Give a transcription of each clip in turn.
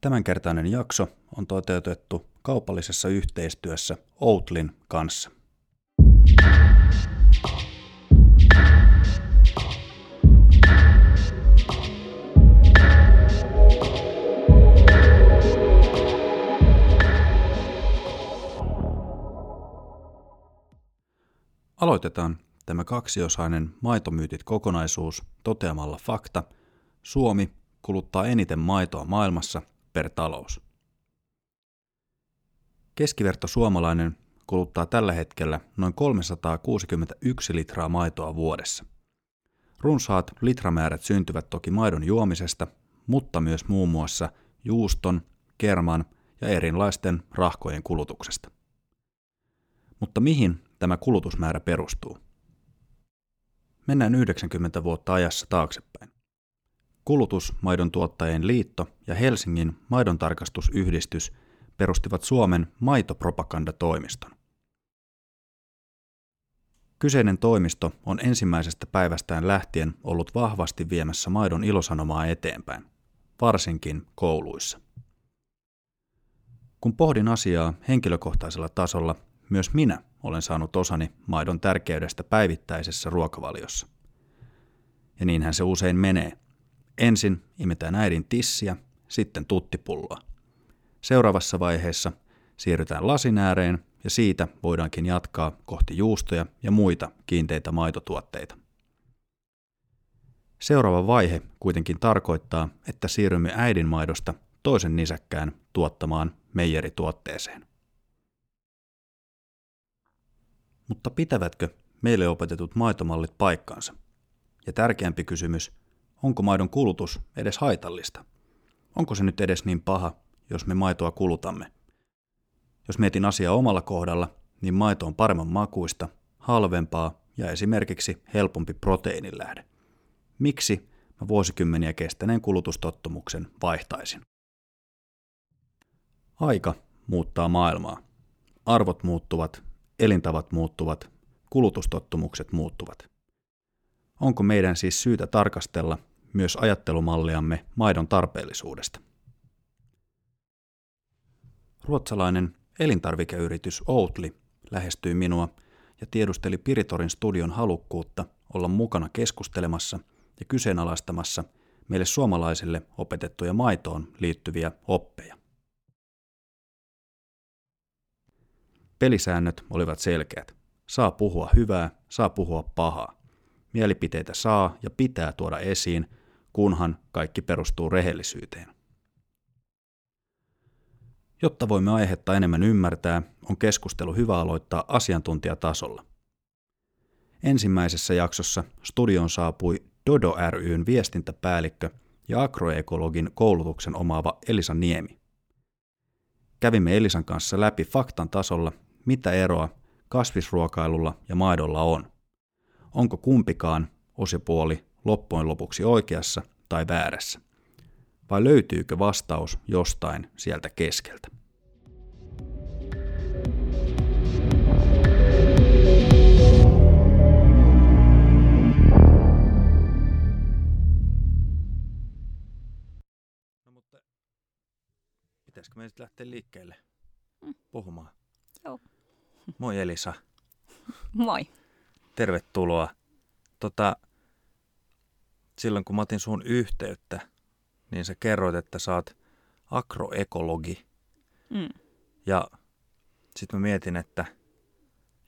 Tämänkertainen jakso on toteutettu kaupallisessa yhteistyössä Outlin kanssa. Aloitetaan tämä kaksiosainen maitomyytit kokonaisuus toteamalla fakta. Suomi kuluttaa eniten maitoa maailmassa per talous. Keskiverto suomalainen kuluttaa tällä hetkellä noin 361 litraa maitoa vuodessa. Runsaat litramäärät syntyvät toki maidon juomisesta, mutta myös muun muassa juuston, kerman ja erilaisten rahkojen kulutuksesta. Mutta mihin tämä kulutusmäärä perustuu? Mennään 90 vuotta ajassa taaksepäin. Kulutusmaidon tuottajien liitto ja Helsingin maidontarkastusyhdistys perustivat Suomen maitopropagandatoimiston. Kyseinen toimisto on ensimmäisestä päivästään lähtien ollut vahvasti viemässä maidon ilosanomaa eteenpäin, varsinkin kouluissa. Kun pohdin asiaa henkilökohtaisella tasolla, myös minä olen saanut osani maidon tärkeydestä päivittäisessä ruokavaliossa. Ja niinhän se usein menee. Ensin imetään äidin tissiä, sitten tuttipulloa. Seuraavassa vaiheessa siirrytään lasin ääreen ja siitä voidaankin jatkaa kohti juustoja ja muita kiinteitä maitotuotteita. Seuraava vaihe kuitenkin tarkoittaa, että siirrymme äidinmaidosta toisen nisäkkään tuottamaan meijerituotteeseen. Mutta pitävätkö meille opetetut maitomallit paikkansa? Ja tärkeämpi kysymys, onko maidon kulutus edes haitallista? Onko se nyt edes niin paha, jos me maitoa kulutamme? Jos mietin asiaa omalla kohdalla, niin maito on paremman makuista, halvempaa ja esimerkiksi helpompi proteiinilähde. Miksi mä vuosikymmeniä kestäneen kulutustottumuksen vaihtaisin? Aika muuttaa maailmaa. Arvot muuttuvat, elintavat muuttuvat, kulutustottumukset muuttuvat. Onko meidän siis syytä tarkastella myös ajattelumalliamme maidon tarpeellisuudesta? Ruotsalainen elintarvikeyritys Outli lähestyi minua ja tiedusteli Piritorin studion halukkuutta olla mukana keskustelemassa ja kyseenalaistamassa meille suomalaisille opetettuja maitoon liittyviä oppeja. Pelisäännöt olivat selkeät. Saa puhua hyvää, saa puhua pahaa. Mielipiteitä saa ja pitää tuoda esiin, kunhan kaikki perustuu rehellisyyteen. Jotta voimme aihetta enemmän ymmärtää, on keskustelu hyvä aloittaa asiantuntijatasolla. Ensimmäisessä jaksossa studion saapui Dodo ryn viestintäpäällikkö ja agroekologin koulutuksen omaava Elisa Niemi. Kävimme Elisan kanssa läpi faktan tasolla mitä eroa kasvisruokailulla ja maidolla on. Onko kumpikaan osapuoli loppujen lopuksi oikeassa tai väärässä? Vai löytyykö vastaus jostain sieltä keskeltä? No mutta pitäisikö me nyt lähteä liikkeelle mm. puhumaan? Joo. Moi Elisa. Moi. Tervetuloa. Tota, silloin kun mä otin sun yhteyttä, niin sä kerroit, että sä oot agroekologi. Mm. Ja sitten mä mietin, että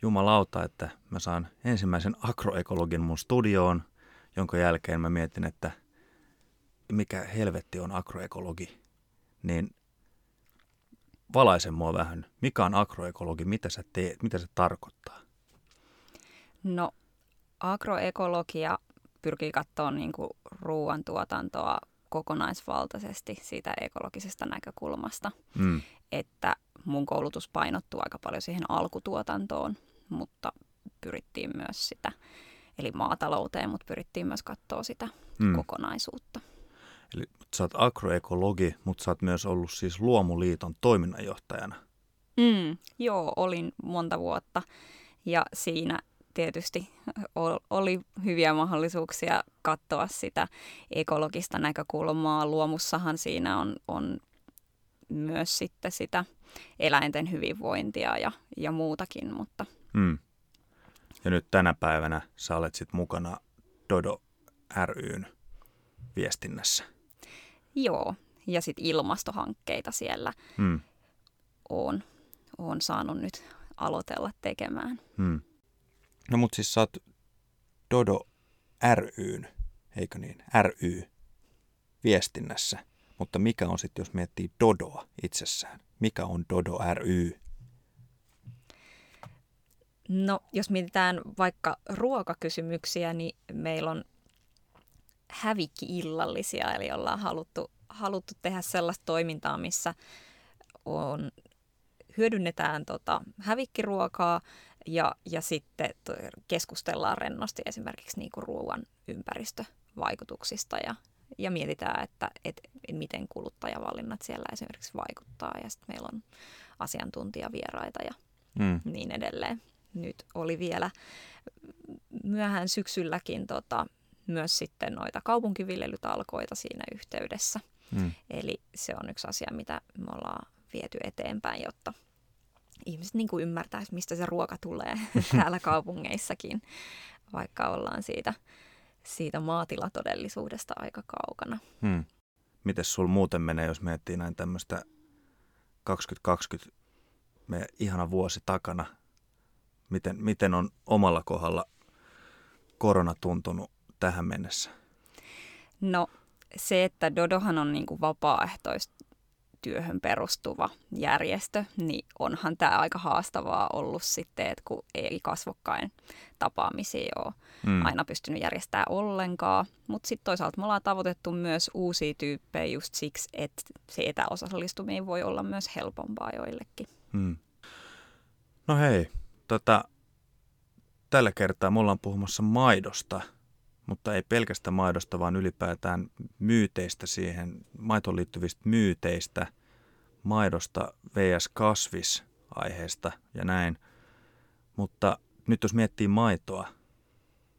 jumalauta, että mä saan ensimmäisen agroekologin mun studioon, jonka jälkeen mä mietin, että mikä helvetti on agroekologi. Niin valaise mua vähän. Mikä on agroekologi? Mitä sä teet? Mitä se tarkoittaa? No, agroekologia pyrkii katsoa niin kuin ruoantuotantoa kokonaisvaltaisesti siitä ekologisesta näkökulmasta. Mm. Että mun koulutus painottuu aika paljon siihen alkutuotantoon, mutta pyrittiin myös sitä, eli maatalouteen, mutta pyrittiin myös katsoa sitä mm. kokonaisuutta. Eli sä oot agroekologi, mutta sä oot myös ollut siis Luomuliiton toiminnanjohtajana. Mm, joo, olin monta vuotta ja siinä tietysti oli hyviä mahdollisuuksia katsoa sitä ekologista näkökulmaa. Luomussahan siinä on, on myös sitten sitä eläinten hyvinvointia ja, ja muutakin, mutta... Mm. Ja nyt tänä päivänä sä olet sitten mukana Dodo ryn viestinnässä. Joo, ja sitten ilmastohankkeita siellä mm. on, on saanut nyt aloitella tekemään. Mm. No mutta siis sä oot Dodo ryn, eikö niin, ry viestinnässä. Mutta mikä on sitten, jos miettii Dodoa itsessään? Mikä on Dodo ry? No, jos mietitään vaikka ruokakysymyksiä, niin meillä on hävikki-illallisia, eli ollaan haluttu, haluttu tehdä sellaista toimintaa, missä on, hyödynnetään tota hävikkiruokaa ja, ja sitten keskustellaan rennosti esimerkiksi niinku ruoan ympäristövaikutuksista ja, ja mietitään, että et, miten kuluttajavalinnat siellä esimerkiksi vaikuttaa. Ja sitten meillä on asiantuntijavieraita ja mm. niin edelleen. Nyt oli vielä myöhään syksylläkin tota, myös sitten noita kaupunkiviljelytalkoita siinä yhteydessä. Mm. Eli se on yksi asia, mitä me ollaan viety eteenpäin, jotta ihmiset niin kuin ymmärtäisivät, mistä se ruoka tulee täällä kaupungeissakin, vaikka ollaan siitä, siitä maatilatodellisuudesta aika kaukana. Hmm. Miten sul muuten menee, jos miettii näin tämmöistä 2020, me ihana vuosi takana, miten, miten on omalla kohdalla korona tuntunut tähän mennessä? No se, että Dodohan on niin kuin vapaaehtoistyöhön perustuva järjestö, niin onhan tämä aika haastavaa ollut sitten, että kun ei kasvokkain tapaamisia ole mm. aina pystynyt järjestämään ollenkaan. Mutta sitten toisaalta me ollaan tavoitettu myös uusia tyyppejä just siksi, että se etäosallistuminen voi olla myös helpompaa joillekin. Mm. No hei, tota, tällä kertaa me ollaan puhumassa maidosta – mutta ei pelkästä maidosta, vaan ylipäätään myyteistä siihen, maitoon liittyvistä myyteistä, maidosta vs. kasvis aiheesta ja näin. Mutta nyt jos miettii maitoa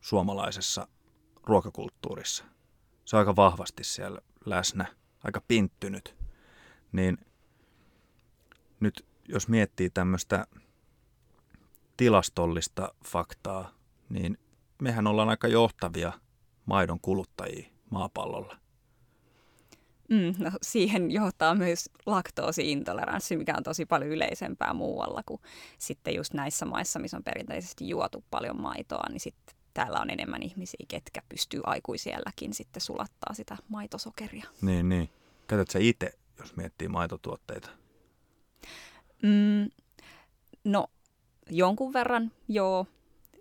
suomalaisessa ruokakulttuurissa, se on aika vahvasti siellä läsnä, aika pinttynyt, niin nyt jos miettii tämmöistä tilastollista faktaa, niin mehän ollaan aika johtavia maidon kuluttajia maapallolla. Mm, no siihen johtaa myös laktoosiintoleranssi, mikä on tosi paljon yleisempää muualla kuin sitten just näissä maissa, missä on perinteisesti juotu paljon maitoa, niin sitten täällä on enemmän ihmisiä, ketkä pystyy aikuisielläkin sitten sulattaa sitä maitosokeria. Niin, niin. Käytätkö itse, jos miettii maitotuotteita? Mm, no, jonkun verran joo,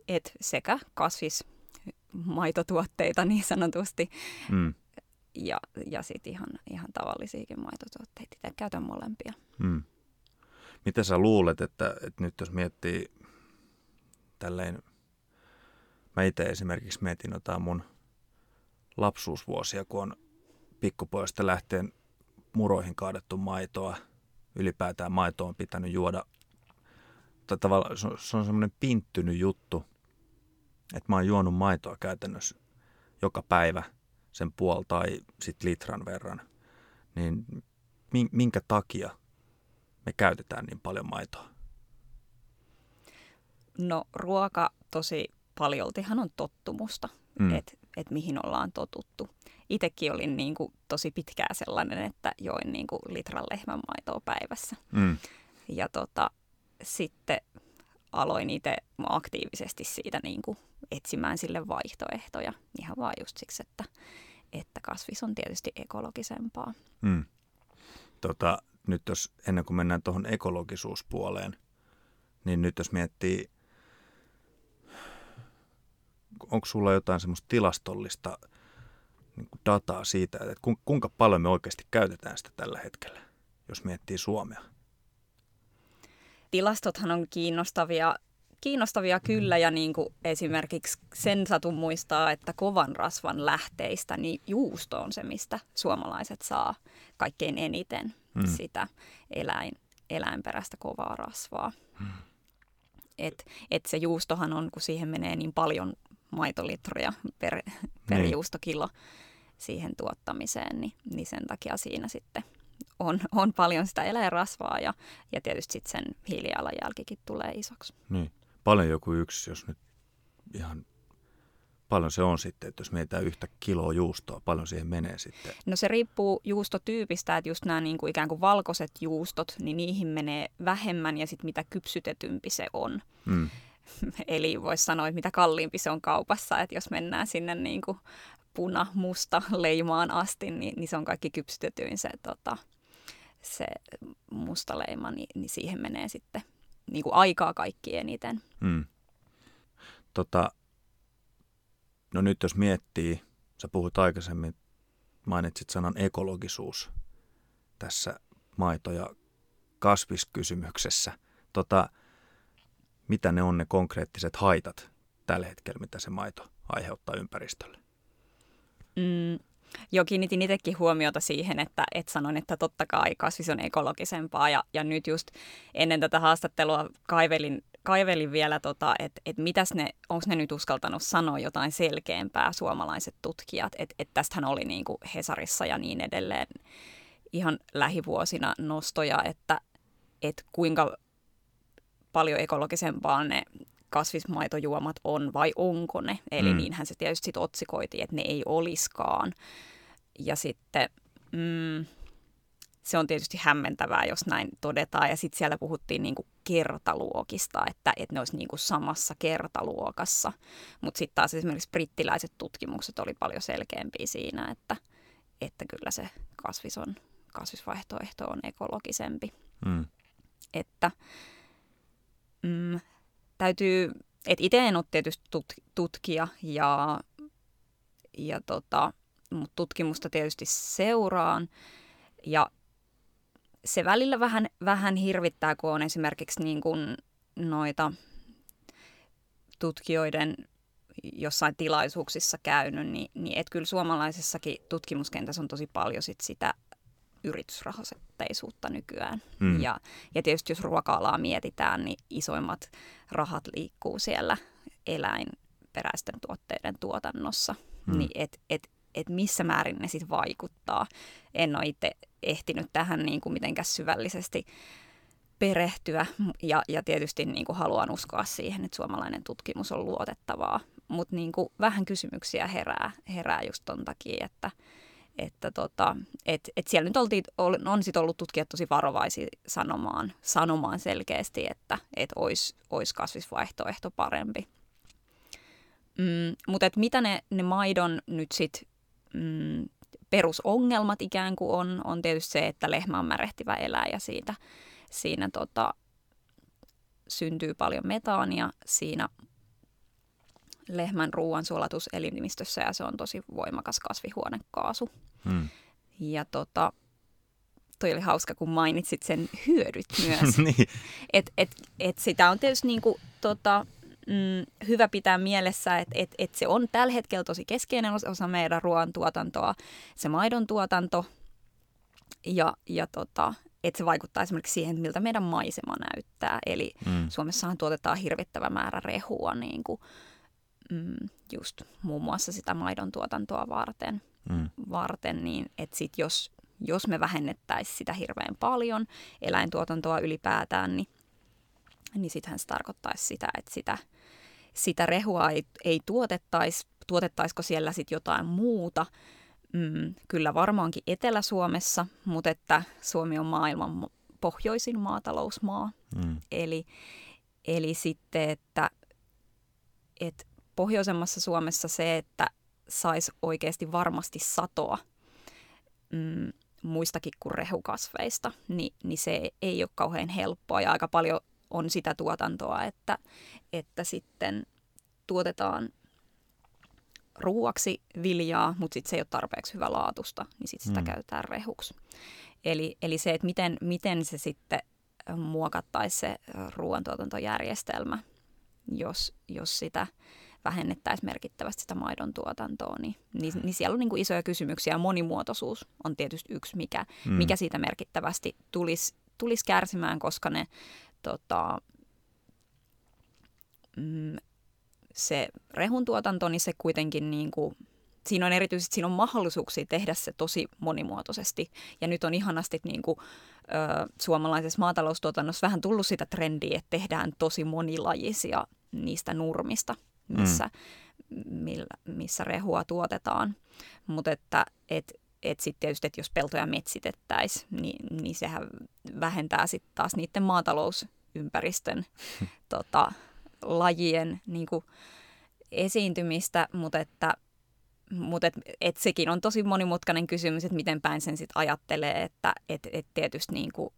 et sekä kasvis maitotuotteita niin sanotusti. Mm. Ja, ja sitten ihan, ihan tavallisiakin maitotuotteita. Itse käytän molempia. Mm. Mitä sä luulet, että, että nyt jos miettii tälleen, mä itse esimerkiksi mietin jotain mun lapsuusvuosia, kun on pikkupojasta lähtien muroihin kaadettu maitoa, ylipäätään maitoa on pitänyt juoda. Tavallaan se on, se on semmoinen pinttynyt juttu, että mä oon juonut maitoa käytännössä joka päivä sen puol tai sit litran verran, niin minkä takia me käytetään niin paljon maitoa? No ruoka tosi paljoltihan on tottumusta, mm. että et mihin ollaan totuttu. Itekin olin niin kuin tosi pitkää sellainen, että join niin kuin litran lehmän maitoa päivässä. Mm. Ja tota, sitten aloin itse aktiivisesti siitä niin kuin etsimään sille vaihtoehtoja ihan vaan just siksi, että, että kasvis on tietysti ekologisempaa. Mm. Tota, nyt jos ennen kuin mennään tuohon ekologisuuspuoleen, niin nyt jos miettii, onko sulla jotain semmoista tilastollista niin kuin dataa siitä, että kuinka paljon me oikeasti käytetään sitä tällä hetkellä, jos miettii Suomea? Tilastothan on kiinnostavia kiinnostavia kyllä ja niin kuin esimerkiksi sen satun muistaa, että kovan rasvan lähteistä niin juusto on se, mistä suomalaiset saa kaikkein eniten mm. sitä eläin, eläinperäistä kovaa rasvaa. Mm. Et, et se juustohan on, kun siihen menee niin paljon maitolitroja per, per niin. juustokilo siihen tuottamiseen, niin, niin sen takia siinä sitten on, on paljon sitä eläinrasvaa ja, ja tietysti sitten sen hiilijalanjälkikin tulee isoksi. Niin. Paljon joku yksi, jos nyt ihan paljon se on sitten, että jos mietitään yhtä kiloa juustoa, paljon siihen menee sitten? No se riippuu juustotyypistä, että just nämä niin kuin ikään kuin valkoiset juustot, niin niihin menee vähemmän ja sitten mitä kypsytetympi se on. Mm. Eli voisi sanoa, että mitä kalliimpi se on kaupassa, että jos mennään sinne niin kuin puna-musta leimaan asti, niin, niin se on kaikki kypsytetyin se, tota, se musta leima, niin, niin siihen menee sitten niin kuin aikaa kaikki eniten. Mm. Tota, no nyt jos miettii, sä puhut aikaisemmin, mainitsit sanan ekologisuus tässä maito- ja kasviskysymyksessä. Tota, mitä ne on ne konkreettiset haitat tällä hetkellä, mitä se maito aiheuttaa ympäristölle? Mm, Joo, kiinnitin itsekin huomiota siihen, että et sanon, että totta kai kasvis on ekologisempaa. Ja, ja nyt just ennen tätä haastattelua kaivelin, kaivelin vielä, tota, että et mitäs ne, onko ne nyt uskaltanut sanoa jotain selkeämpää suomalaiset tutkijat, että et tästähän oli niin kuin Hesarissa ja niin edelleen ihan lähivuosina nostoja, että et kuinka paljon ekologisempaa ne kasvismaitojuomat on vai onko ne. Eli mm. niinhän se tietysti sit otsikoitiin, että ne ei oliskaan. Ja sitten mm, se on tietysti hämmentävää, jos näin todetaan. Ja sitten siellä puhuttiin niinku kertaluokista, että, että ne olisi niinku samassa kertaluokassa. Mutta sitten taas esimerkiksi brittiläiset tutkimukset oli paljon selkeämpiä siinä, että, että kyllä se kasvis on, kasvisvaihtoehto on ekologisempi. Mm. Että mm, täytyy, että itse en ole tietysti tut- tutkija, ja, ja tota, mutta tutkimusta tietysti seuraan. Ja se välillä vähän, vähän hirvittää, kun on esimerkiksi niin kuin noita tutkijoiden jossain tilaisuuksissa käynyt, niin, niin et kyllä suomalaisessakin tutkimuskentässä on tosi paljon sit sitä yritysrahoitteisuutta nykyään. Mm. Ja, ja tietysti jos ruoka-alaa mietitään, niin isoimmat rahat liikkuu siellä eläinperäisten tuotteiden tuotannossa. Mm. Niin et, et, et missä määrin ne sitten vaikuttaa. En ole itse ehtinyt tähän niin kuin mitenkään syvällisesti perehtyä ja, ja tietysti niin kuin haluan uskoa siihen, että suomalainen tutkimus on luotettavaa. Mutta niin vähän kysymyksiä herää, herää just ton takia, että, että tota, et, et siellä nyt oltiin, on, on sit ollut tutkijat tosi varovaisia sanomaan, sanomaan selkeästi, että et olisi ois kasvisvaihtoehto parempi. Mm, mutta et mitä ne, ne maidon nyt sit mm, perusongelmat ikään kuin on, on tietysti se, että lehmä on märehtivä eläin ja siitä, siinä tota, syntyy paljon metaania siinä lehmän ruoansulatus elinimistössä ja se on tosi voimakas kasvihuonekaasu. Hmm. Ja tota, toi oli hauska, kun mainitsit sen hyödyt myös. niin. et, et, et sitä on tietysti niinku, tota, mm, hyvä pitää mielessä, että et, et se on tällä hetkellä tosi keskeinen osa meidän ruoantuotantoa, se maidon tuotanto. Ja, ja tota, että se vaikuttaa esimerkiksi siihen, miltä meidän maisema näyttää. Eli mm. Suomessahan tuotetaan hirvittävä määrä rehua niin kuin, mm, just muun muassa sitä maidon tuotantoa varten. Mm. varten niin että sit jos, jos me vähennettäisiin sitä hirveän paljon, eläintuotantoa ylipäätään, niin, niin sittenhän se tarkoittaisi sitä, että sitä – sitä rehua ei, ei tuotettaisi, tuotettaisiko siellä sitten jotain muuta. Mm, kyllä varmaankin Etelä-Suomessa, mutta että Suomi on maailman pohjoisin maatalousmaa. Mm. Eli, eli sitten, että, että pohjoisemmassa Suomessa se, että saisi oikeasti varmasti satoa mm, muistakin kuin rehukasveista, niin, niin se ei ole kauhean helppoa ja aika paljon on sitä tuotantoa, että, että sitten tuotetaan ruuaksi viljaa, mutta sitten se ei ole tarpeeksi hyvä laatusta, niin sitten sitä mm. käytetään rehuksi. Eli, eli se, että miten, miten se sitten muokattaisi se ruoantuotantojärjestelmä, jos, jos sitä vähennettäisiin merkittävästi sitä maidon tuotantoa, niin, niin, niin siellä on niin kuin isoja kysymyksiä. Monimuotoisuus on tietysti yksi, mikä, mm. mikä siitä merkittävästi tulisi, tulisi kärsimään, koska ne tota, mm, se rehun tuotanto, niin se kuitenkin niin kuin siinä on erityisesti siinä on mahdollisuuksia tehdä se tosi monimuotoisesti. Ja nyt on ihanasti niin kuin, ö, suomalaisessa maataloustuotannossa vähän tullut sitä trendiä, että tehdään tosi monilajisia niistä nurmista, missä, mm. millä, missä rehua tuotetaan. Mutta että et, et sitten tietysti, että jos peltoja metsitettäisiin, niin, niin sehän vähentää sitten taas niiden maatalousympäristön tota, lajien niin kuin, esiintymistä, mutta että mutta et, et sekin on tosi monimutkainen kysymys, että miten päin sen sitten ajattelee, että et, et tietysti niin kuin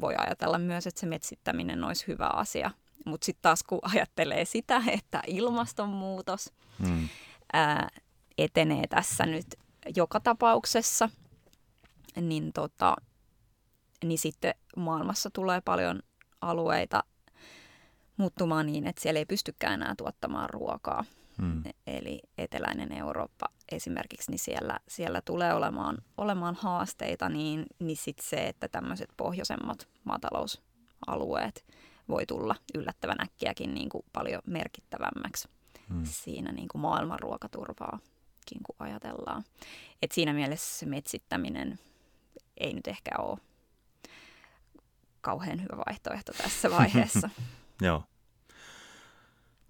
voi ajatella myös, että se metsittäminen olisi hyvä asia. Mutta sitten taas kun ajattelee sitä, että ilmastonmuutos hmm. ää, etenee tässä nyt joka tapauksessa, niin, tota, niin sitten maailmassa tulee paljon alueita muuttumaan niin, että siellä ei pystykään enää tuottamaan ruokaa. Hmm. Eli eteläinen Eurooppa esimerkiksi, niin siellä, siellä tulee olemaan, olemaan haasteita, niin, niin sit se, että tämmöiset pohjoisemmat maatalousalueet voi tulla yllättävän äkkiäkin niin kuin paljon merkittävämmäksi hmm. siinä niin kuin maailman ruokaturvaakin, kun ajatellaan. Et siinä mielessä se metsittäminen ei nyt ehkä ole kauhean hyvä vaihtoehto tässä vaiheessa. Joo.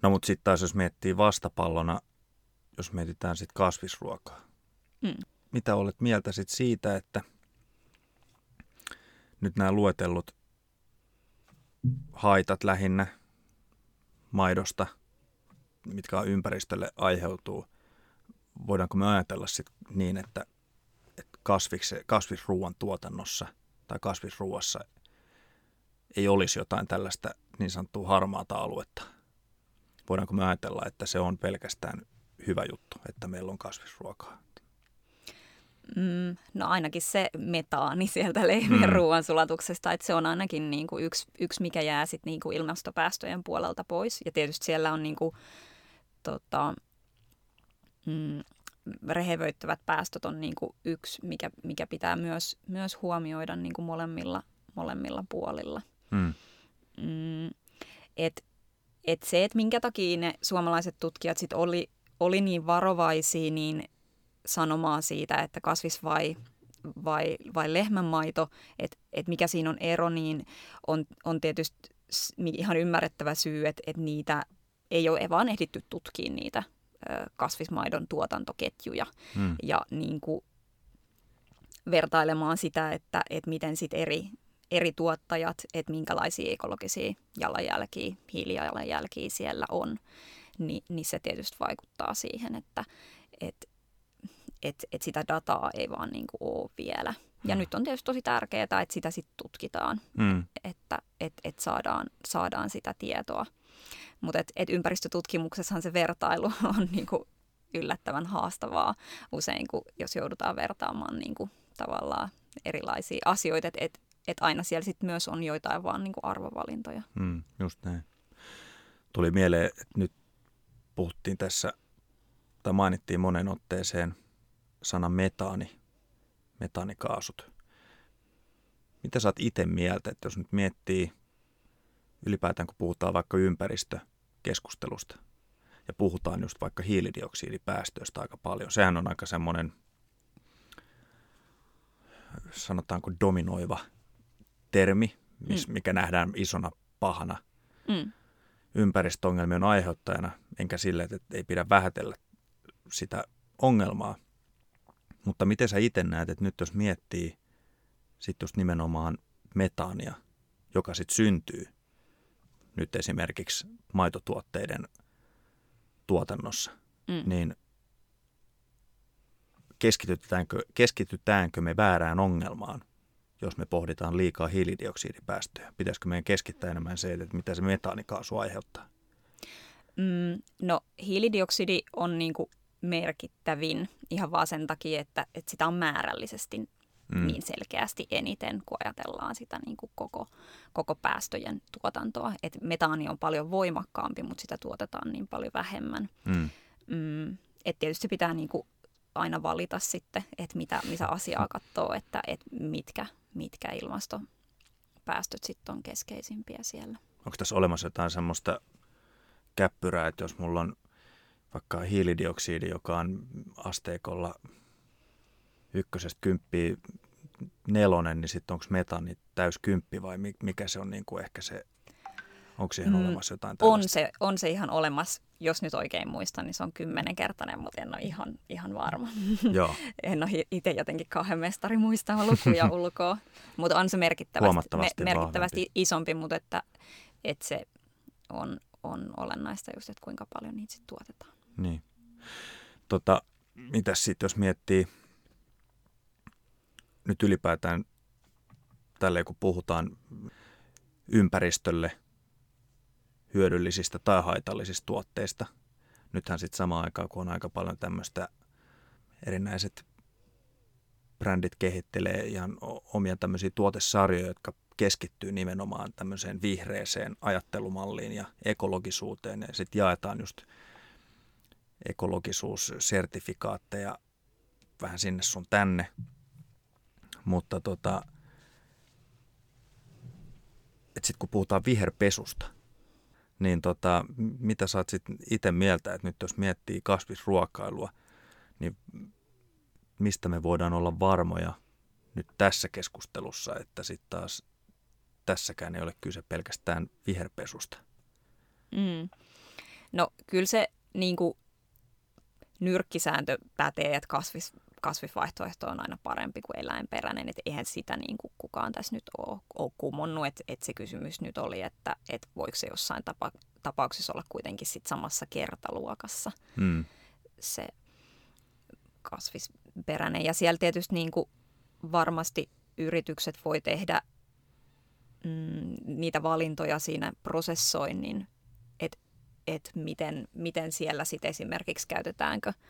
No mutta sitten taas jos miettii vastapallona, jos mietitään sitten kasvisruokaa. Mm. Mitä olet mieltä sitten siitä, että nyt nämä luetellut haitat lähinnä maidosta, mitkä ympäristölle aiheutuu, voidaanko me ajatella sitten niin, että, että kasvisruuan tuotannossa tai kasvisruuassa ei olisi jotain tällaista niin sanottua harmaata aluetta? Voidaanko me ajatella, että se on pelkästään hyvä juttu, että meillä on kasvisruokaa? Mm, no ainakin se metaani sieltä lehmien mm. ruoansulatuksesta, että se on ainakin niin kuin yksi, yksi, mikä jää sit niin kuin ilmastopäästöjen puolelta pois. Ja tietysti siellä on niin kuin, tota, mm, rehevöittävät päästöt on niin kuin yksi, mikä, mikä pitää myös, myös huomioida niin kuin molemmilla, molemmilla puolilla. Mm. Mm, et, et se, että minkä takia ne suomalaiset tutkijat sit oli, oli niin varovaisia niin sanomaan siitä, että kasvis vai, vai, vai lehmänmaito, että et mikä siinä on ero, niin on, on tietysti ihan ymmärrettävä syy, että et niitä ei ole vaan ehditty tutkia niitä kasvismaidon tuotantoketjuja hmm. ja niin kuin vertailemaan sitä, että, että miten sit eri, eri tuottajat, että minkälaisia ekologisia jalanjälkiä, hiilijalanjälkiä siellä on, niin, niin se tietysti vaikuttaa siihen, että et, et, et sitä dataa ei vaan niin kuin ole vielä. Ja mm. nyt on tietysti tosi tärkeää, että sitä sitten tutkitaan, mm. että et, et saadaan, saadaan sitä tietoa. Mutta et, et ympäristötutkimuksessahan se vertailu on niin kuin yllättävän haastavaa usein, kun jos joudutaan vertaamaan niin kuin tavallaan erilaisia asioita, että et, että aina siellä sitten myös on joitain vaan niin kuin arvovalintoja. Mm, just näin. Tuli mieleen, että nyt puhuttiin tässä, tai mainittiin monen otteeseen sana metaani, metaanikaasut. Mitä sä oot itse mieltä, että jos nyt miettii ylipäätään, kun puhutaan vaikka ympäristökeskustelusta ja puhutaan just vaikka hiilidioksidipäästöistä aika paljon. Sehän on aika semmoinen, sanotaanko dominoiva termi, mis, mm. mikä nähdään isona pahana mm. ympäristöongelmien aiheuttajana, enkä sille, että ei pidä vähätellä sitä ongelmaa. Mutta miten sä itse näet, että nyt jos miettii sitten just nimenomaan metaania, joka sitten syntyy nyt esimerkiksi maitotuotteiden tuotannossa, mm. niin keskitytäänkö, keskitytäänkö me väärään ongelmaan jos me pohditaan liikaa hiilidioksidipäästöjä? Pitäisikö meidän keskittää enemmän se, että mitä se metaanikaasu aiheuttaa? Mm, no hiilidioksidi on niin kuin merkittävin ihan vaan sen takia, että, että sitä on määrällisesti mm. niin selkeästi eniten, kun ajatellaan sitä niin kuin koko, koko päästöjen tuotantoa. Et metaani on paljon voimakkaampi, mutta sitä tuotetaan niin paljon vähemmän. Mm. Mm, et tietysti pitää niin kuin aina valita sitten, että mitä, mitä asiaa katsoo, että, että mitkä, mitkä ilmastopäästöt sitten on keskeisimpiä siellä. Onko tässä olemassa jotain semmoista käppyrää, että jos mulla on vaikka hiilidioksidi, joka on asteikolla ykkösestä kymppiä nelonen, niin sitten onko metani täys kymppi vai mikä se on niin kuin ehkä se, onko siihen mm, olemassa jotain tällaista? On se, on se ihan olemassa, jos nyt oikein muistan, niin se on kymmenenkertainen, mutta en ole ihan, ihan varma. Joo. en ole itse jotenkin kauhean mestari muistaa lukuja ulkoa, mutta on se merkittävästi, me, merkittävästi isompi, mutta että, että se on, on olennaista just, että kuinka paljon niitä sitten tuotetaan. Niin. Tota, mitäs sitten, jos miettii nyt ylipäätään tälle kun puhutaan ympäristölle hyödyllisistä tai haitallisista tuotteista. Nythän sitten samaan aikaan, kun on aika paljon tämmöistä erinäiset brändit kehittelee ihan omia tämmöisiä tuotesarjoja, jotka keskittyy nimenomaan tämmöiseen vihreeseen ajattelumalliin ja ekologisuuteen. Ja sitten jaetaan just ekologisuussertifikaatteja vähän sinne sun tänne. Mutta tota, sitten kun puhutaan viherpesusta, niin tota, mitä sä oot sitten itse mieltä, että nyt jos miettii kasvisruokailua, niin mistä me voidaan olla varmoja nyt tässä keskustelussa, että sitten taas tässäkään ei ole kyse pelkästään viherpesusta? Mm. No kyllä se niin kuin, nyrkkisääntö pätee, että kasvis, kasvisvaihtoehto on aina parempi kuin eläinperäinen. Että eihän sitä niin kuin kukaan tässä nyt ole, ole kumonnut. Että et se kysymys nyt oli, että et voiko se jossain tapa, tapauksessa olla kuitenkin sit samassa kertaluokassa mm. se kasvisperäinen. Ja siellä tietysti niin kuin varmasti yritykset voi tehdä mm, niitä valintoja siinä prosessoinnin, et miten, miten siellä sitten esimerkiksi käytetäänkö –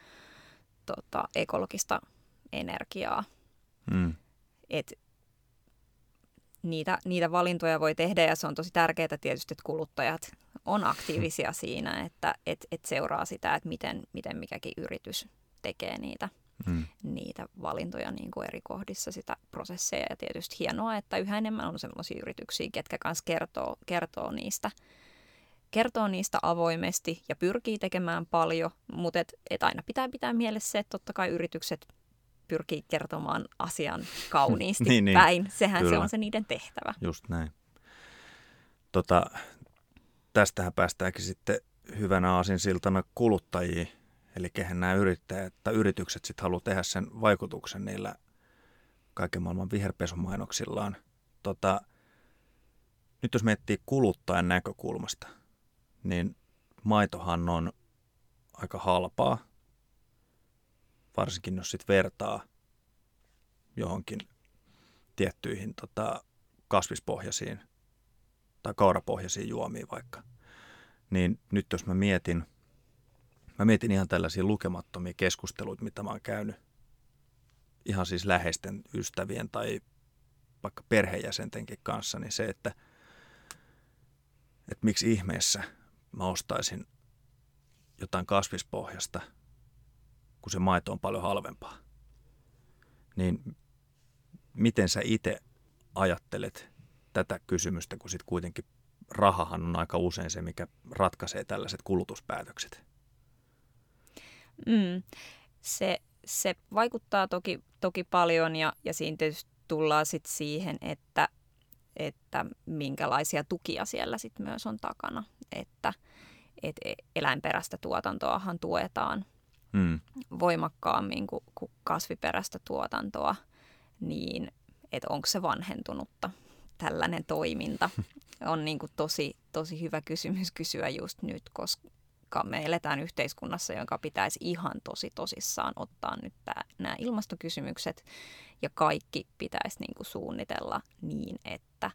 tota, ekologista energiaa. Mm. Et niitä, niitä valintoja voi tehdä ja se on tosi tärkeää tietysti, että kuluttajat on aktiivisia siinä, että et, et seuraa sitä, että miten, miten mikäkin yritys tekee niitä, mm. niitä valintoja niin kuin eri kohdissa, sitä prosesseja. Ja tietysti hienoa, että yhä enemmän on sellaisia yrityksiä, ketkä kanssa kertoo, kertoo niistä – kertoo niistä avoimesti ja pyrkii tekemään paljon, mutta et, et aina pitää pitää mielessä se, että totta kai yritykset pyrkii kertomaan asian kauniisti niin, niin, päin. Sehän kyllä. se on se niiden tehtävä. Just näin. Tota, tästähän päästäänkin sitten hyvänä aasinsiltana kuluttajiin, eli kehen nämä yrittäjät tai yritykset sitten haluaa tehdä sen vaikutuksen niillä kaiken maailman viherpesumainoksillaan. Tota, nyt jos miettii kuluttajan näkökulmasta, niin maitohan on aika halpaa, varsinkin jos sit vertaa johonkin tiettyihin tota, kasvispohjaisiin tai kaurapohjaisiin juomiin vaikka. Niin nyt jos mä mietin, mä mietin ihan tällaisia lukemattomia keskusteluita, mitä mä oon käynyt ihan siis läheisten ystävien tai vaikka perheenjäsentenkin kanssa, niin se, että, että miksi ihmeessä – mä ostaisin jotain kasvispohjasta, kun se maito on paljon halvempaa. Niin miten sä itse ajattelet tätä kysymystä, kun sitten kuitenkin rahahan on aika usein se, mikä ratkaisee tällaiset kulutuspäätökset? Mm, se, se vaikuttaa toki, toki paljon ja, ja siinä tietysti tullaan sitten siihen, että että minkälaisia tukia siellä sitten myös on takana. Että et e, eläinperäistä tuotantoahan tuetaan mm. voimakkaammin kuin, kuin kasviperäistä tuotantoa, niin että onko se vanhentunutta tällainen toiminta on niin kuin tosi, tosi hyvä kysymys kysyä just nyt, koska me eletään yhteiskunnassa, jonka pitäisi ihan tosi tosissaan ottaa nyt tää, nämä ilmastokysymykset ja kaikki pitäisi niin kuin suunnitella niin, että,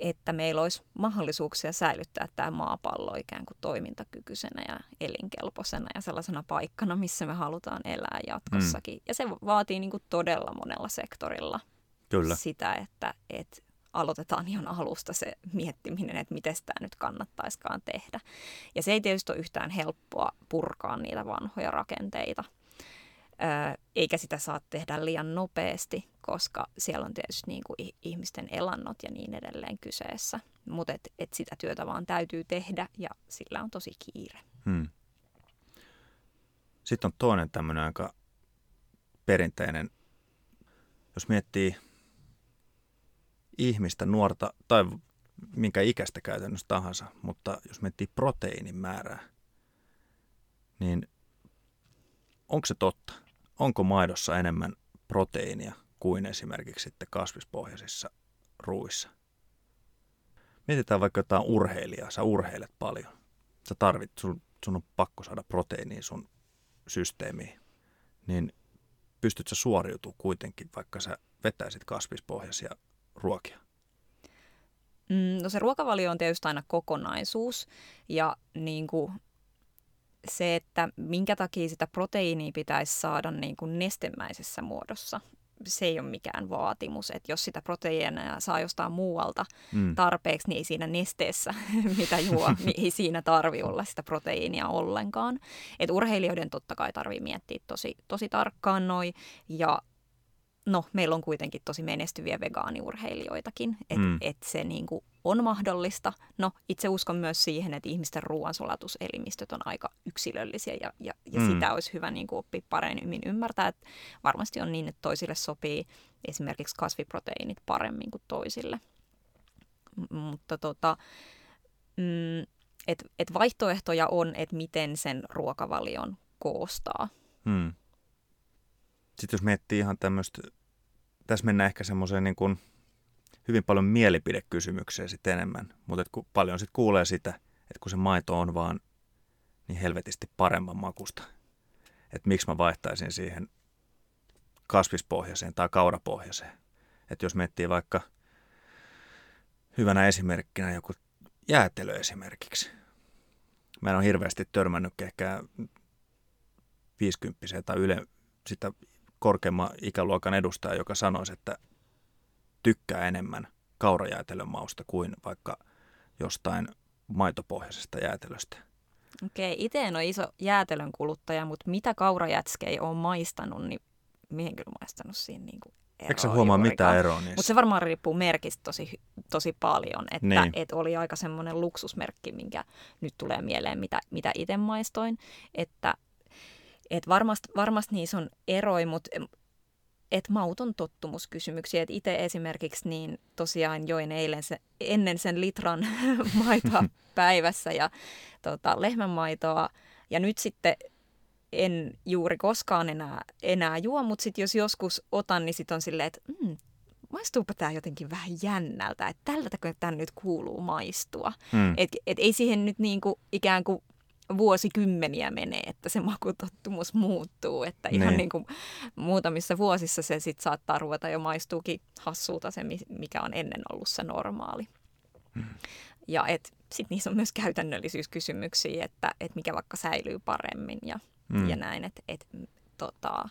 että meillä olisi mahdollisuuksia säilyttää tämä maapallo ikään kuin toimintakykyisenä ja elinkelpoisena ja sellaisena paikkana, missä me halutaan elää jatkossakin. Mm. Ja se vaatii niin kuin todella monella sektorilla Kyllä. sitä, että, että aloitetaan ihan alusta se miettiminen, että miten tämä nyt kannattaiskaan tehdä. Ja se ei tietysti ole yhtään helppoa purkaa niitä vanhoja rakenteita – eikä sitä saa tehdä liian nopeasti, koska siellä on tietysti niin kuin ihmisten elannot ja niin edelleen kyseessä. Mutta et, et sitä työtä vaan täytyy tehdä ja sillä on tosi kiire. Hmm. Sitten on toinen tämmöinen aika perinteinen, jos miettii ihmistä, nuorta tai minkä ikäistä käytännössä tahansa, mutta jos miettii proteiinin määrää, niin onko se totta? Onko maidossa enemmän proteiinia kuin esimerkiksi sitten kasvispohjaisissa ruuissa? Mietitään vaikka jotain urheilijaa, sä urheilet paljon. Sä tarvit, sun, sun on pakko saada proteiiniin sun systeemiin. Niin pystyt sä suoriutumaan kuitenkin, vaikka sä vetäisit kasvispohjaisia ruokia? Mm, no se ruokavalio on tietysti aina kokonaisuus ja niin kuin se, että minkä takia sitä proteiiniä pitäisi saada niin kuin nestemäisessä muodossa, se ei ole mikään vaatimus. Että jos sitä proteiinia saa jostain muualta mm. tarpeeksi, niin ei siinä nesteessä, mitä juo, niin ei siinä tarvi olla sitä proteiinia ollenkaan. Et urheilijoiden totta kai tarvii miettiä tosi, tosi tarkkaan noin. Ja no, meillä on kuitenkin tosi menestyviä vegaaniurheilijoitakin, että mm. et se niinku on mahdollista. No, itse uskon myös siihen, että ihmisten ruoansulatuselimistöt on aika yksilöllisiä ja, ja, ja mm. sitä olisi hyvä niinku oppia paremmin ymmärtää. Että varmasti on niin, että toisille sopii esimerkiksi kasviproteiinit paremmin kuin toisille. M- mutta tota, mm, et, et vaihtoehtoja on, että miten sen ruokavalion koostaa. Mm. Sitten jos miettii ihan tämmöistä, tässä mennään ehkä semmoiseen niin kuin hyvin paljon mielipidekysymykseen sitten enemmän, mutta kun paljon sitten kuulee sitä, että kun se maito on vaan niin helvetisti paremman makusta, että miksi mä vaihtaisin siihen kasvispohjaiseen tai kaurapohjaiseen. Että jos miettii vaikka hyvänä esimerkkinä joku jäätelö esimerkiksi. Mä en ole hirveästi törmännyt ehkä 50 tai yle, sitä korkeamman ikäluokan edustaja, joka sanoisi, että tykkää enemmän kaurajäätelön mausta kuin vaikka jostain maitopohjaisesta jäätelöstä. Okei, itse en ole iso jäätelön kuluttaja, mutta mitä kaurajätskejä on maistanut, niin mihin kyllä maistanut siinä niin kuin eroa Eikö sä huomaa mitään eroa niissä? Mutta se varmaan riippuu merkistä tosi, tosi paljon. Että niin. et oli aika semmoinen luksusmerkki, minkä nyt tulee mieleen, mitä, mitä itse maistoin. Että et varmasti, varmasti niissä on eroja, mutta et mauton tottumuskysymyksiä. Et itse esimerkiksi niin tosiaan join eilen se, ennen sen litran maitoa päivässä ja tota, lehmänmaitoa. Ja nyt sitten en juuri koskaan enää, enää juo, mutta sitten jos joskus otan, niin sitten on silleen, että mm, maistuupa tämä jotenkin vähän jännältä, että tältäkö tämä nyt kuuluu maistua. Mm. Et, et ei siihen nyt niinku ikään kuin vuosikymmeniä menee, että se makutottumus muuttuu. Että ihan niin. Niin kuin muutamissa vuosissa se sit saattaa ruveta jo maistuukin hassulta se, mikä on ennen ollut se normaali. Hmm. Ja sitten niissä on myös käytännöllisyyskysymyksiä, että et mikä vaikka säilyy paremmin ja, hmm. ja näin. Että et, tota,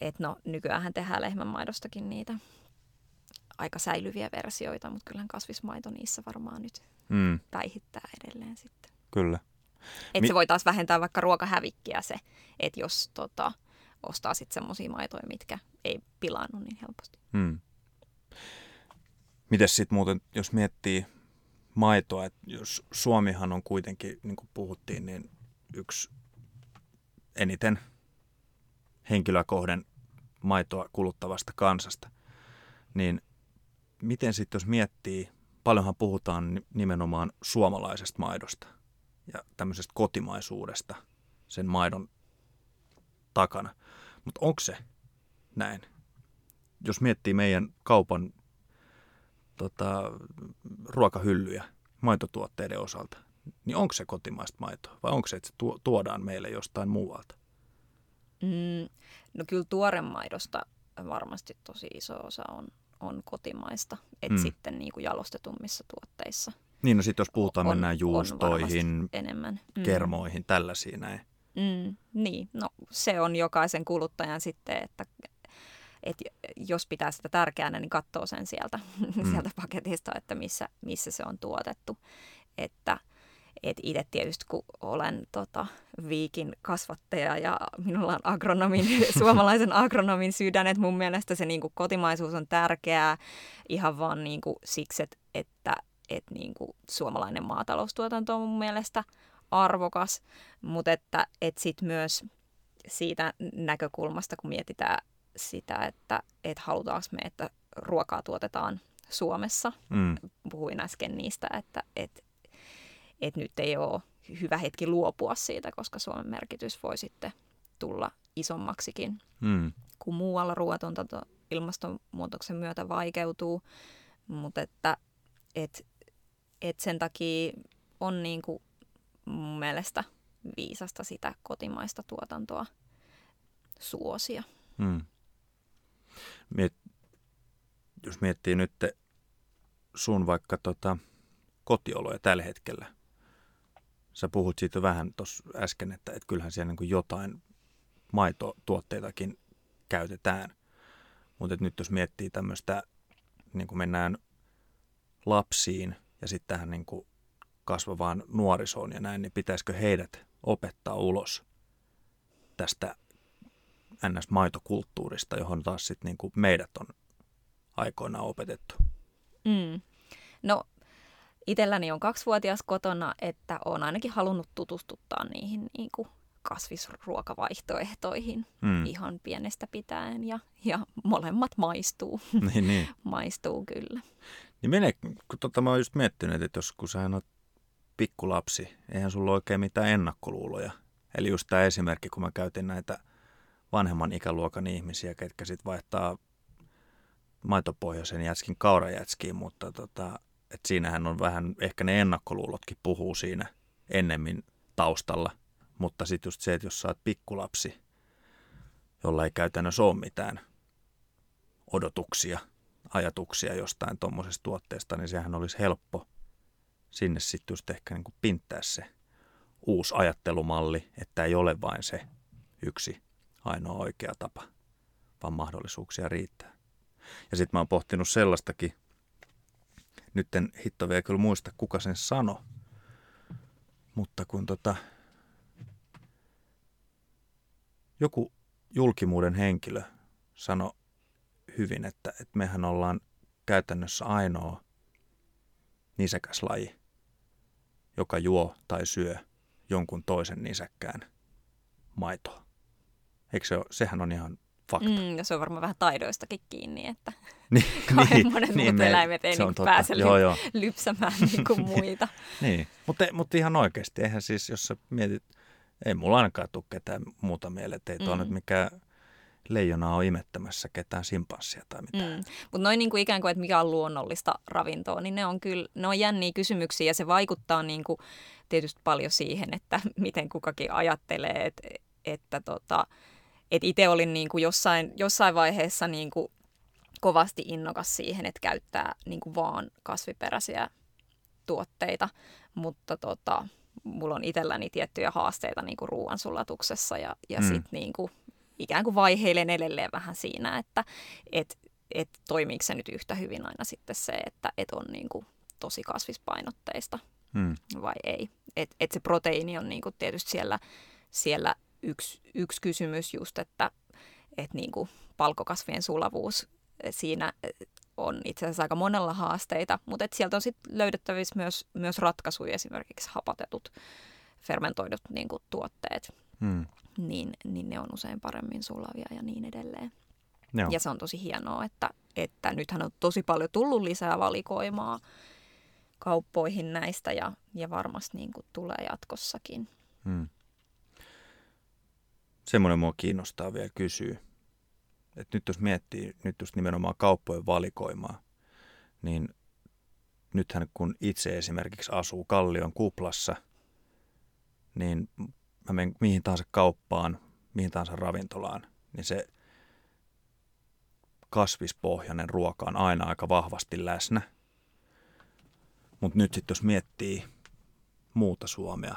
et no, nykyään tehdään lehmänmaidostakin niitä aika säilyviä versioita, mutta kyllähän kasvismaito niissä varmaan nyt hmm. päihittää edelleen sitten. Kyllä. Että Mi- se voi taas vähentää vaikka ruokahävikkiä se, että jos tota, ostaa sitten semmoisia maitoja, mitkä ei pilannut niin helposti. Hmm. Mites sitten muuten, jos miettii maitoa, että jos Suomihan on kuitenkin, niin kuin puhuttiin, niin yksi eniten henkilökohden maitoa kuluttavasta kansasta, niin miten sitten jos miettii, paljonhan puhutaan nimenomaan suomalaisesta maidosta, ja tämmöisestä kotimaisuudesta sen maidon takana. Mutta onko se näin? Jos miettii meidän kaupan tota, ruokahyllyjä maitotuotteiden osalta, niin onko se kotimaista maitoa vai onko se, että se tuodaan meille jostain muualta? Mm, no kyllä tuoremaidosta varmasti tosi iso osa on, on kotimaista, että mm. sitten niin kuin jalostetummissa tuotteissa – niin, no sitten jos puhutaan, on, mennään juustoihin, enemmän. Mm. kermoihin, tällaisiin näin. Mm, niin, no se on jokaisen kuluttajan sitten, että et jos pitää sitä tärkeänä, niin katsoo sen sieltä, mm. sieltä paketista, että missä, missä se on tuotettu. Että et itse tietysti, kun olen tota, viikin kasvattaja ja minulla on agronomin, suomalaisen agronomin sydän, että mun mielestä se niin kuin, kotimaisuus on tärkeää ihan vaan niin kuin, siksi, että, että että niin kuin suomalainen maataloustuotanto on mun mielestä arvokas, mutta että, että sitten myös siitä näkökulmasta, kun mietitään sitä, että et halutaanko me, että ruokaa tuotetaan Suomessa. Mm. Puhuin äsken niistä, että et, et nyt ei ole hyvä hetki luopua siitä, koska Suomen merkitys voi sitten tulla isommaksikin mm. kuin muualla ruoatontanto ilmastonmuutoksen myötä vaikeutuu. Mutta että et, et sen takia on niin kuin mun mielestä viisasta sitä kotimaista tuotantoa suosia. Mm. Miet- jos miettii nyt sun vaikka tota kotioloja tällä hetkellä, sä puhut siitä vähän tuossa äsken, että, että kyllähän siellä niin jotain maitotuotteitakin käytetään. Mutta nyt jos miettii tämmöistä, niin kuin mennään lapsiin ja sitten tähän niin kuin kasvavaan nuorisoon ja näin, niin pitäisikö heidät opettaa ulos tästä NS-maitokulttuurista, johon taas sitten niin kuin meidät on aikoinaan opetettu? Mm. No itselläni on kaksivuotias kotona, että olen ainakin halunnut tutustuttaa niihin niin kuin kasvisruokavaihtoehtoihin mm. ihan pienestä pitäen ja, ja molemmat maistuu. Niin, niin. maistuu kyllä. Niin mene, kun tota mä oon just miettinyt, että jos kun sä oot pikkulapsi, eihän sulla oikein mitään ennakkoluuloja. Eli just tämä esimerkki, kun mä käytin näitä vanhemman ikäluokan ihmisiä, ketkä sitten vaihtaa maitopohjaisen jätskin kaurajätskiin, mutta tota, et siinähän on vähän, ehkä ne ennakkoluulotkin puhuu siinä ennemmin taustalla. Mutta sitten just se, että jos sä oot pikkulapsi, jolla ei käytännössä ole mitään odotuksia, ajatuksia jostain tuommoisesta tuotteesta, niin sehän olisi helppo sinne sitten just ehkä niin kuin pinttää se uusi ajattelumalli, että ei ole vain se yksi ainoa oikea tapa, vaan mahdollisuuksia riittää. Ja sitten mä oon pohtinut sellaistakin, nyt en hitto vielä kyllä muista, kuka sen sano, mutta kun tota, joku julkimuuden henkilö sanoi hyvin, että, että mehän ollaan käytännössä ainoa nisäkäs laji, joka juo tai syö jonkun toisen nisäkkään maitoa. Eikö se ole? Sehän on ihan fakta. Mm, ja se on varmaan vähän taidoistakin kiinni, että niin, niin, monet niin, muut eläimet ei niin pääse joo, joo. lypsämään niin kuin muita. niin, mutta, mutta ihan oikeasti, eihän siis, jos sä mietit, ei mulla ainakaan tule ketään muuta mieleen, että ei tuo mm. nyt mikään leijona on imettämässä ketään simpanssia tai mitään. Mm. Mutta noin niin kuin ikään kuin, että mikä on luonnollista ravintoa, niin ne on kyllä ne on jänniä kysymyksiä ja se vaikuttaa niin kuin tietysti paljon siihen, että miten kukakin ajattelee, että, että tota, et itse olin niin kuin jossain, jossain vaiheessa niin kuin kovasti innokas siihen, että käyttää niin kuin vaan kasviperäisiä tuotteita, mutta tota, mulla on itselläni tiettyjä haasteita niin kuin ruoansulatuksessa ja, ja mm. sitten niin kuin ikään kuin vaiheilen edelleen vähän siinä, että et, et toimiiko se nyt yhtä hyvin aina sitten se, että et on niin kuin tosi kasvispainotteista hmm. vai ei. Et, et se proteiini on niin kuin tietysti siellä, siellä yksi, yksi kysymys just, että et niin kuin palkokasvien sulavuus siinä on itse asiassa aika monella haasteita, mutta et sieltä on sitten löydettävissä myös, myös ratkaisuja, esimerkiksi hapatetut fermentoidut niin kuin tuotteet. Hmm niin, niin ne on usein paremmin sulavia ja niin edelleen. Joo. Ja se on tosi hienoa, että, että nythän on tosi paljon tullut lisää valikoimaa kauppoihin näistä ja, ja varmasti niin kuin tulee jatkossakin. Hmm. Semmoinen mua kiinnostaa vielä kysyä. että nyt jos miettii nyt just nimenomaan kauppojen valikoimaa, niin nythän kun itse esimerkiksi asuu Kallion kuplassa, niin mä menen mihin tahansa kauppaan, mihin tahansa ravintolaan, niin se kasvispohjainen ruoka on aina aika vahvasti läsnä. Mutta nyt sitten jos miettii muuta Suomea,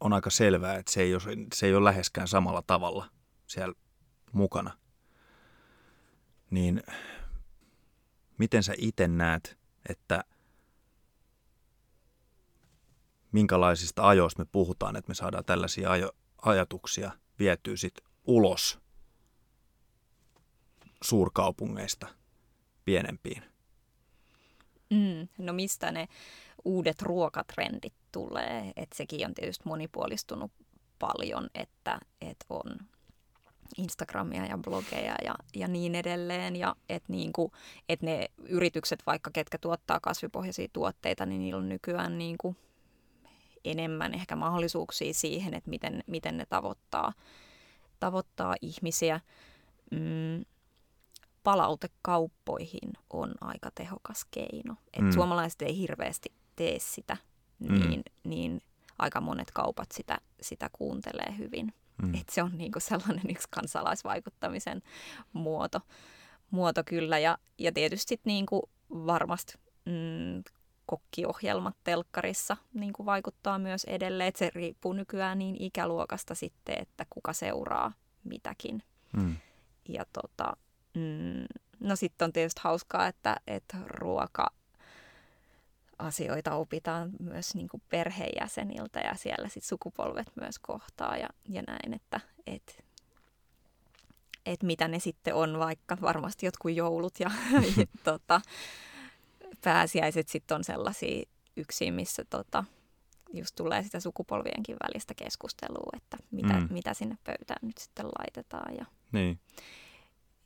on aika selvää, että se ei ole, se ei ole läheskään samalla tavalla siellä mukana. Niin miten sä itse näet, että – minkälaisista ajoista me puhutaan, että me saadaan tällaisia ajo- ajatuksia vietyä sit ulos suurkaupungeista pienempiin. Mm, no mistä ne uudet ruokatrendit tulee? Et sekin on tietysti monipuolistunut paljon, että, että on Instagramia ja blogeja ja, ja niin edelleen. Ja että niinku, et ne yritykset, vaikka ketkä tuottaa kasvipohjaisia tuotteita, niin niillä on nykyään niinku enemmän ehkä mahdollisuuksia siihen, että miten, miten ne tavoittaa, tavoittaa ihmisiä. Mm, palautekauppoihin on aika tehokas keino. Et mm. Suomalaiset ei hirveästi tee sitä, niin, mm. niin aika monet kaupat sitä, sitä kuuntelee hyvin. Mm. Et se on niinku sellainen yksi kansalaisvaikuttamisen muoto, muoto kyllä. Ja, ja tietysti niinku varmasti mm, kokkiohjelmat telkkarissa niin kuin vaikuttaa myös edelleen. Että se riippuu nykyään niin ikäluokasta sitten, että kuka seuraa mitäkin. Mm. Ja tota, mm, no sitten on tietysti hauskaa, että, että ruoka asioita opitaan myös niin kuin perheenjäseniltä ja siellä sit sukupolvet myös kohtaa ja, ja näin, että et, et mitä ne sitten on, vaikka varmasti jotkut joulut ja, ja tota, pääsiäiset sitten on sellaisia yksiä, missä tota, just tulee sitä sukupolvienkin välistä keskustelua, että mitä, mm. mitä sinne pöytään nyt sitten laitetaan. Ja, niin.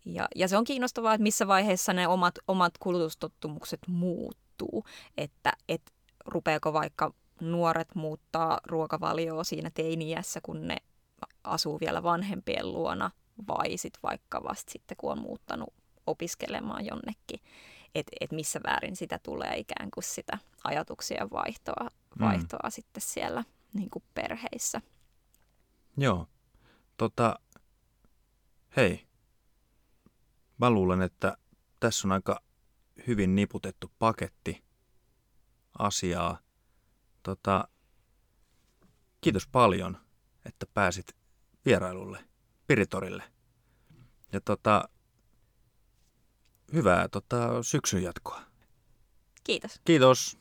ja, ja se on kiinnostavaa, että missä vaiheessa ne omat, omat kulutustottumukset muuttuu, että et, rupeako vaikka nuoret muuttaa ruokavalioa siinä teiniässä, kun ne asuu vielä vanhempien luona, vai sitten vaikka vasta sitten, kun on muuttanut opiskelemaan jonnekin että et missä väärin sitä tulee ikään kuin sitä ajatuksien vaihtoa, vaihtoa mm. sitten siellä niin kuin perheissä. Joo. Tota, hei, mä luulen, että tässä on aika hyvin niputettu paketti asiaa. Tota, kiitos paljon, että pääsit vierailulle Piritorille. Ja tota, hyvää tota, syksyn jatkoa. Kiitos. Kiitos.